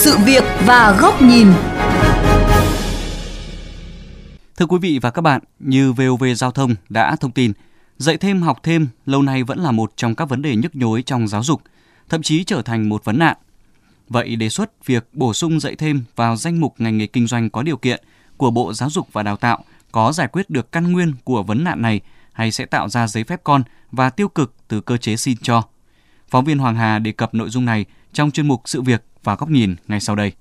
sự việc và góc nhìn. Thưa quý vị và các bạn, như VOV Giao thông đã thông tin, dạy thêm học thêm lâu nay vẫn là một trong các vấn đề nhức nhối trong giáo dục, thậm chí trở thành một vấn nạn. Vậy đề xuất việc bổ sung dạy thêm vào danh mục ngành nghề kinh doanh có điều kiện của Bộ Giáo dục và Đào tạo có giải quyết được căn nguyên của vấn nạn này hay sẽ tạo ra giấy phép con và tiêu cực từ cơ chế xin cho? Phóng viên Hoàng Hà đề cập nội dung này trong chuyên mục Sự việc và góc nhìn ngay sau đây.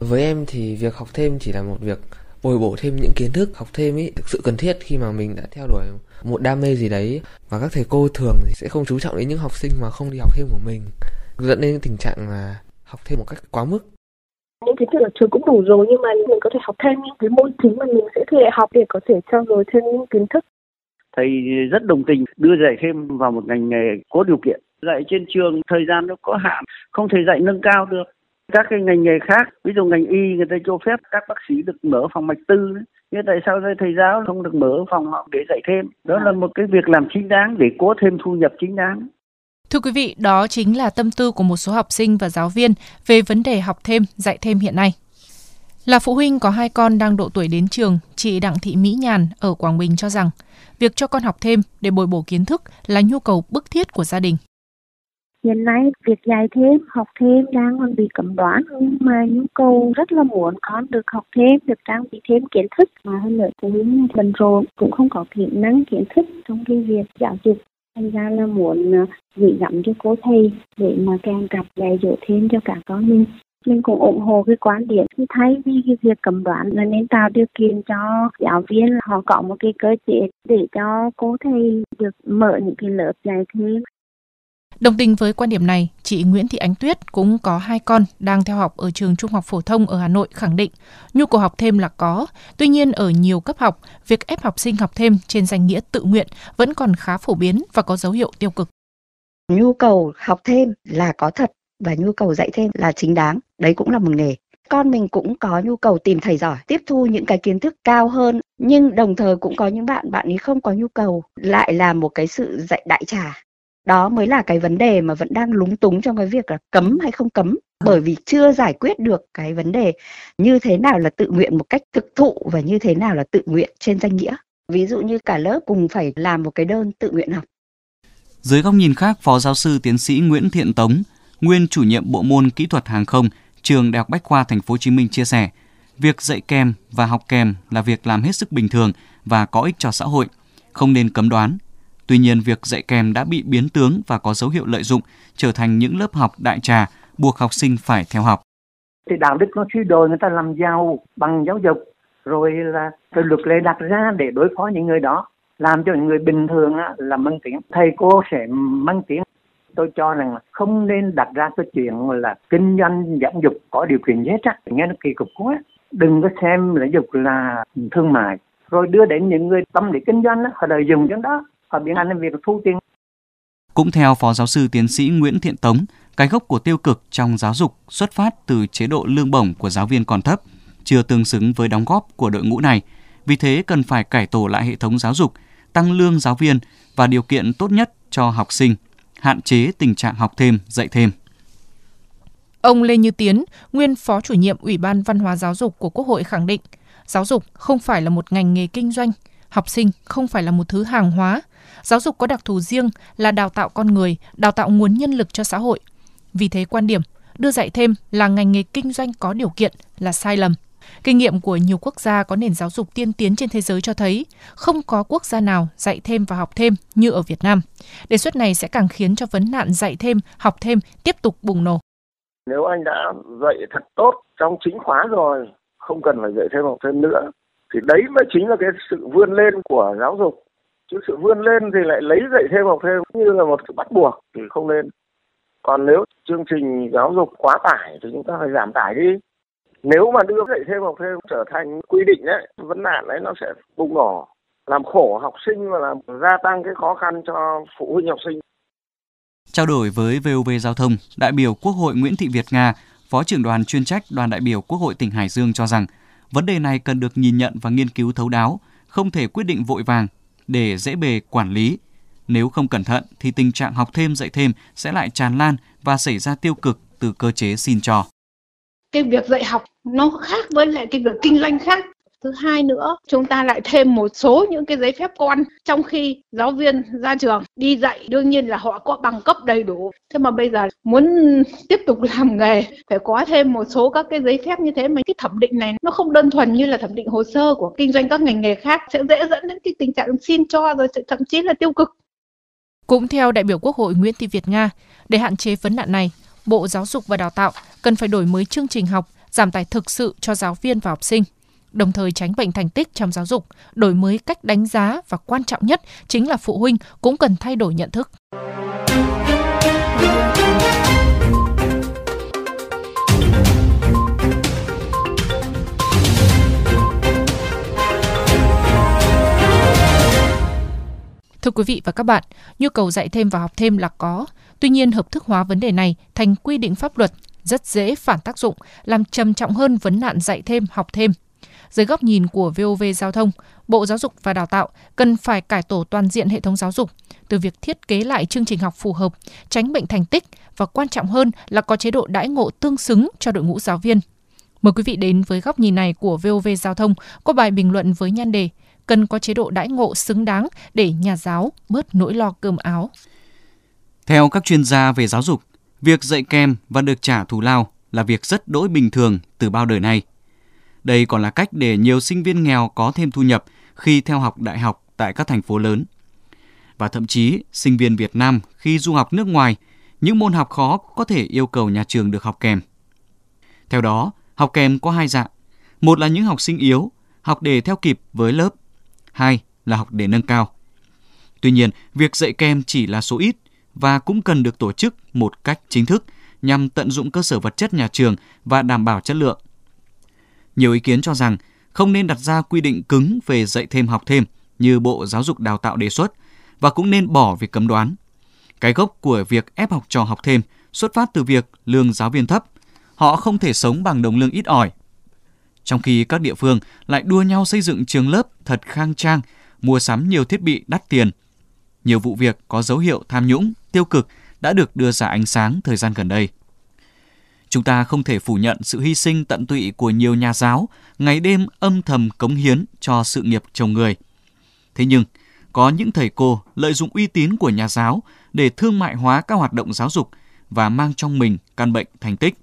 Với em thì việc học thêm chỉ là một việc bồi bổ thêm những kiến thức, học thêm ý, thực sự cần thiết khi mà mình đã theo đuổi một đam mê gì đấy và các thầy cô thường thì sẽ không chú trọng đến những học sinh mà không đi học thêm của mình, dẫn đến tình trạng là học thêm một cách quá mức những kiến thức ở trường cũng đủ rồi nhưng mà mình có thể học thêm những cái môn chính mà mình sẽ thi đại học để có thể trao dồi thêm những kiến thức. Thầy rất đồng tình đưa dạy thêm vào một ngành nghề có điều kiện. Dạy trên trường thời gian nó có hạn không thể dạy nâng cao được. Các cái ngành nghề khác ví dụ ngành y người ta cho phép các bác sĩ được mở phòng mạch tư nhưng tại sao thầy giáo không được mở phòng họ để dạy thêm? Đó là một cái việc làm chính đáng để có thêm thu nhập chính đáng Thưa quý vị, đó chính là tâm tư của một số học sinh và giáo viên về vấn đề học thêm, dạy thêm hiện nay. Là phụ huynh có hai con đang độ tuổi đến trường, chị Đặng Thị Mỹ Nhàn ở Quảng Bình cho rằng việc cho con học thêm để bồi bổ kiến thức là nhu cầu bức thiết của gia đình. Hiện nay việc dạy thêm, học thêm đang còn bị cấm đoán nhưng mà nhu cầu rất là muốn con được học thêm, được trang bị thêm kiến thức mà hơn nữa phụ huynh bận rộn cũng không có kỹ năng kiến thức trong cái việc giáo dục thành ra là muốn ờ, gửi gắm cho cô thầy để mà càng cặp dạy dỗ thêm cho cả con mình. Mình cũng ủng hộ cái quan điểm thì thay vì cái việc cấm đoán là nên tạo điều kiện cho giáo viên họ có một cái cơ chế để cho cô thầy được mở những cái lớp dạy thêm. Đồng tình với quan điểm này, chị Nguyễn Thị Ánh Tuyết cũng có hai con đang theo học ở trường Trung học phổ thông ở Hà Nội khẳng định nhu cầu học thêm là có. Tuy nhiên ở nhiều cấp học, việc ép học sinh học thêm trên danh nghĩa tự nguyện vẫn còn khá phổ biến và có dấu hiệu tiêu cực. Nhu cầu học thêm là có thật và nhu cầu dạy thêm là chính đáng. Đấy cũng là một nghề con mình cũng có nhu cầu tìm thầy giỏi tiếp thu những cái kiến thức cao hơn nhưng đồng thời cũng có những bạn bạn ấy không có nhu cầu lại là một cái sự dạy đại trà đó mới là cái vấn đề mà vẫn đang lúng túng trong cái việc là cấm hay không cấm. Bởi vì chưa giải quyết được cái vấn đề như thế nào là tự nguyện một cách thực thụ và như thế nào là tự nguyện trên danh nghĩa. Ví dụ như cả lớp cùng phải làm một cái đơn tự nguyện học. Dưới góc nhìn khác, phó giáo sư tiến sĩ Nguyễn Thiện Tống, nguyên chủ nhiệm bộ môn kỹ thuật hàng không, trường Đại học Bách khoa Thành phố Hồ Chí Minh chia sẻ, việc dạy kèm và học kèm là việc làm hết sức bình thường và có ích cho xã hội, không nên cấm đoán. Tuy nhiên, việc dạy kèm đã bị biến tướng và có dấu hiệu lợi dụng, trở thành những lớp học đại trà, buộc học sinh phải theo học. Thì đạo đức nó suy đồi người ta làm giàu bằng giáo dục, rồi là rồi luật lệ đặt ra để đối phó những người đó, làm cho những người bình thường là mang tiếng. Thầy cô sẽ mang tiếng tôi cho rằng không nên đặt ra cái chuyện là kinh doanh giáo dục có điều kiện hết á nghe nó kỳ cục quá đừng có xem giáo dục là thương mại rồi đưa đến những người tâm lý kinh doanh họ lợi dụng cái đó và biến thành việc thu tiền. Cũng theo Phó Giáo sư Tiến sĩ Nguyễn Thiện Tống, cái gốc của tiêu cực trong giáo dục xuất phát từ chế độ lương bổng của giáo viên còn thấp, chưa tương xứng với đóng góp của đội ngũ này. Vì thế cần phải cải tổ lại hệ thống giáo dục, tăng lương giáo viên và điều kiện tốt nhất cho học sinh, hạn chế tình trạng học thêm, dạy thêm. Ông Lê Như Tiến, nguyên Phó chủ nhiệm Ủy ban Văn hóa Giáo dục của Quốc hội khẳng định, giáo dục không phải là một ngành nghề kinh doanh, học sinh không phải là một thứ hàng hóa, Giáo dục có đặc thù riêng là đào tạo con người, đào tạo nguồn nhân lực cho xã hội. Vì thế quan điểm đưa dạy thêm là ngành nghề kinh doanh có điều kiện là sai lầm. Kinh nghiệm của nhiều quốc gia có nền giáo dục tiên tiến trên thế giới cho thấy không có quốc gia nào dạy thêm và học thêm như ở Việt Nam. Đề xuất này sẽ càng khiến cho vấn nạn dạy thêm, học thêm tiếp tục bùng nổ. Nếu anh đã dạy thật tốt trong chính khóa rồi, không cần phải dạy thêm học thêm nữa, thì đấy mới chính là cái sự vươn lên của giáo dục. Chứ sự vươn lên thì lại lấy dạy thêm học thêm như là một sự bắt buộc thì không nên. Còn nếu chương trình giáo dục quá tải thì chúng ta phải giảm tải đi. Nếu mà đưa dạy thêm học thêm trở thành quy định ấy vấn nạn đấy nó sẽ bùng nổ làm khổ học sinh và làm gia tăng cái khó khăn cho phụ huynh học sinh. Trao đổi với VOV Giao thông, đại biểu Quốc hội Nguyễn Thị Việt Nga, Phó trưởng đoàn chuyên trách đoàn đại biểu Quốc hội tỉnh Hải Dương cho rằng vấn đề này cần được nhìn nhận và nghiên cứu thấu đáo, không thể quyết định vội vàng để dễ bề quản lý. Nếu không cẩn thận thì tình trạng học thêm dạy thêm sẽ lại tràn lan và xảy ra tiêu cực từ cơ chế xin cho. Cái việc dạy học nó khác với lại cái việc kinh doanh khác thứ hai nữa chúng ta lại thêm một số những cái giấy phép con. Trong khi giáo viên ra trường đi dạy đương nhiên là họ có bằng cấp đầy đủ. Thế mà bây giờ muốn tiếp tục làm nghề phải có thêm một số các cái giấy phép như thế mà cái thẩm định này nó không đơn thuần như là thẩm định hồ sơ của kinh doanh các ngành nghề khác sẽ dễ dẫn đến cái tình trạng xin cho rồi thậm chí là tiêu cực. Cũng theo đại biểu Quốc hội Nguyễn Thị Việt Nga, để hạn chế vấn nạn này, Bộ Giáo dục và Đào tạo cần phải đổi mới chương trình học, giảm tải thực sự cho giáo viên và học sinh đồng thời tránh bệnh thành tích trong giáo dục, đổi mới cách đánh giá và quan trọng nhất chính là phụ huynh cũng cần thay đổi nhận thức. Thưa quý vị và các bạn, nhu cầu dạy thêm và học thêm là có. Tuy nhiên, hợp thức hóa vấn đề này thành quy định pháp luật rất dễ phản tác dụng, làm trầm trọng hơn vấn nạn dạy thêm, học thêm. Dưới góc nhìn của VOV Giao thông, Bộ Giáo dục và Đào tạo cần phải cải tổ toàn diện hệ thống giáo dục, từ việc thiết kế lại chương trình học phù hợp, tránh bệnh thành tích và quan trọng hơn là có chế độ đãi ngộ tương xứng cho đội ngũ giáo viên. Mời quý vị đến với góc nhìn này của VOV Giao thông có bài bình luận với nhan đề cần có chế độ đãi ngộ xứng đáng để nhà giáo bớt nỗi lo cơm áo. Theo các chuyên gia về giáo dục, việc dạy kèm và được trả thù lao là việc rất đỗi bình thường từ bao đời nay. Đây còn là cách để nhiều sinh viên nghèo có thêm thu nhập khi theo học đại học tại các thành phố lớn. Và thậm chí, sinh viên Việt Nam khi du học nước ngoài, những môn học khó có thể yêu cầu nhà trường được học kèm. Theo đó, học kèm có hai dạng. Một là những học sinh yếu, học để theo kịp với lớp. Hai là học để nâng cao. Tuy nhiên, việc dạy kèm chỉ là số ít và cũng cần được tổ chức một cách chính thức nhằm tận dụng cơ sở vật chất nhà trường và đảm bảo chất lượng. Nhiều ý kiến cho rằng không nên đặt ra quy định cứng về dạy thêm học thêm như Bộ Giáo dục Đào tạo đề xuất và cũng nên bỏ việc cấm đoán. Cái gốc của việc ép học trò học thêm xuất phát từ việc lương giáo viên thấp, họ không thể sống bằng đồng lương ít ỏi. Trong khi các địa phương lại đua nhau xây dựng trường lớp thật khang trang, mua sắm nhiều thiết bị đắt tiền. Nhiều vụ việc có dấu hiệu tham nhũng, tiêu cực đã được đưa ra ánh sáng thời gian gần đây. Chúng ta không thể phủ nhận sự hy sinh tận tụy của nhiều nhà giáo, ngày đêm âm thầm cống hiến cho sự nghiệp chồng người. Thế nhưng, có những thầy cô lợi dụng uy tín của nhà giáo để thương mại hóa các hoạt động giáo dục và mang trong mình căn bệnh thành tích.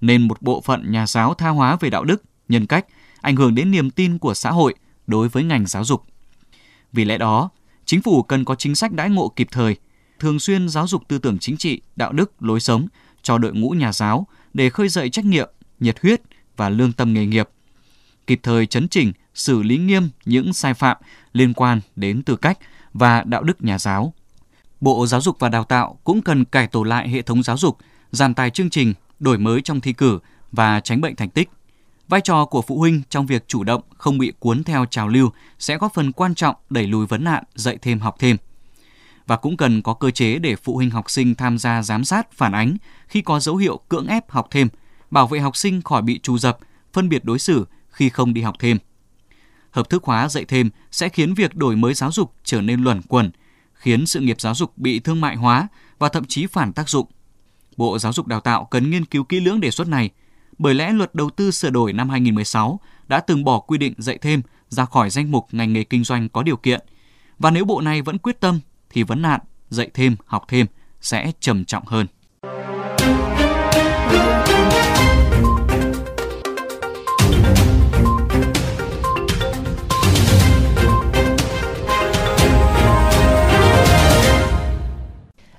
Nên một bộ phận nhà giáo tha hóa về đạo đức, nhân cách, ảnh hưởng đến niềm tin của xã hội đối với ngành giáo dục. Vì lẽ đó, chính phủ cần có chính sách đãi ngộ kịp thời, thường xuyên giáo dục tư tưởng chính trị, đạo đức, lối sống cho đội ngũ nhà giáo để khơi dậy trách nhiệm, nhiệt huyết và lương tâm nghề nghiệp. Kịp thời chấn chỉnh, xử lý nghiêm những sai phạm liên quan đến tư cách và đạo đức nhà giáo. Bộ Giáo dục và Đào tạo cũng cần cải tổ lại hệ thống giáo dục, giảm tài chương trình, đổi mới trong thi cử và tránh bệnh thành tích. Vai trò của phụ huynh trong việc chủ động không bị cuốn theo trào lưu sẽ góp phần quan trọng đẩy lùi vấn nạn dạy thêm học thêm và cũng cần có cơ chế để phụ huynh học sinh tham gia giám sát, phản ánh khi có dấu hiệu cưỡng ép học thêm, bảo vệ học sinh khỏi bị trù dập, phân biệt đối xử khi không đi học thêm. Hợp thức hóa dạy thêm sẽ khiến việc đổi mới giáo dục trở nên luẩn quẩn, khiến sự nghiệp giáo dục bị thương mại hóa và thậm chí phản tác dụng. Bộ Giáo dục Đào tạo cần nghiên cứu kỹ lưỡng đề xuất này, bởi lẽ luật đầu tư sửa đổi năm 2016 đã từng bỏ quy định dạy thêm ra khỏi danh mục ngành nghề kinh doanh có điều kiện. Và nếu bộ này vẫn quyết tâm thì vấn nạn dạy thêm, học thêm sẽ trầm trọng hơn.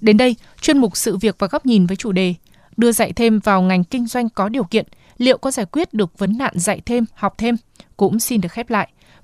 Đến đây, chuyên mục sự việc và góc nhìn với chủ đề đưa dạy thêm vào ngành kinh doanh có điều kiện, liệu có giải quyết được vấn nạn dạy thêm, học thêm cũng xin được khép lại.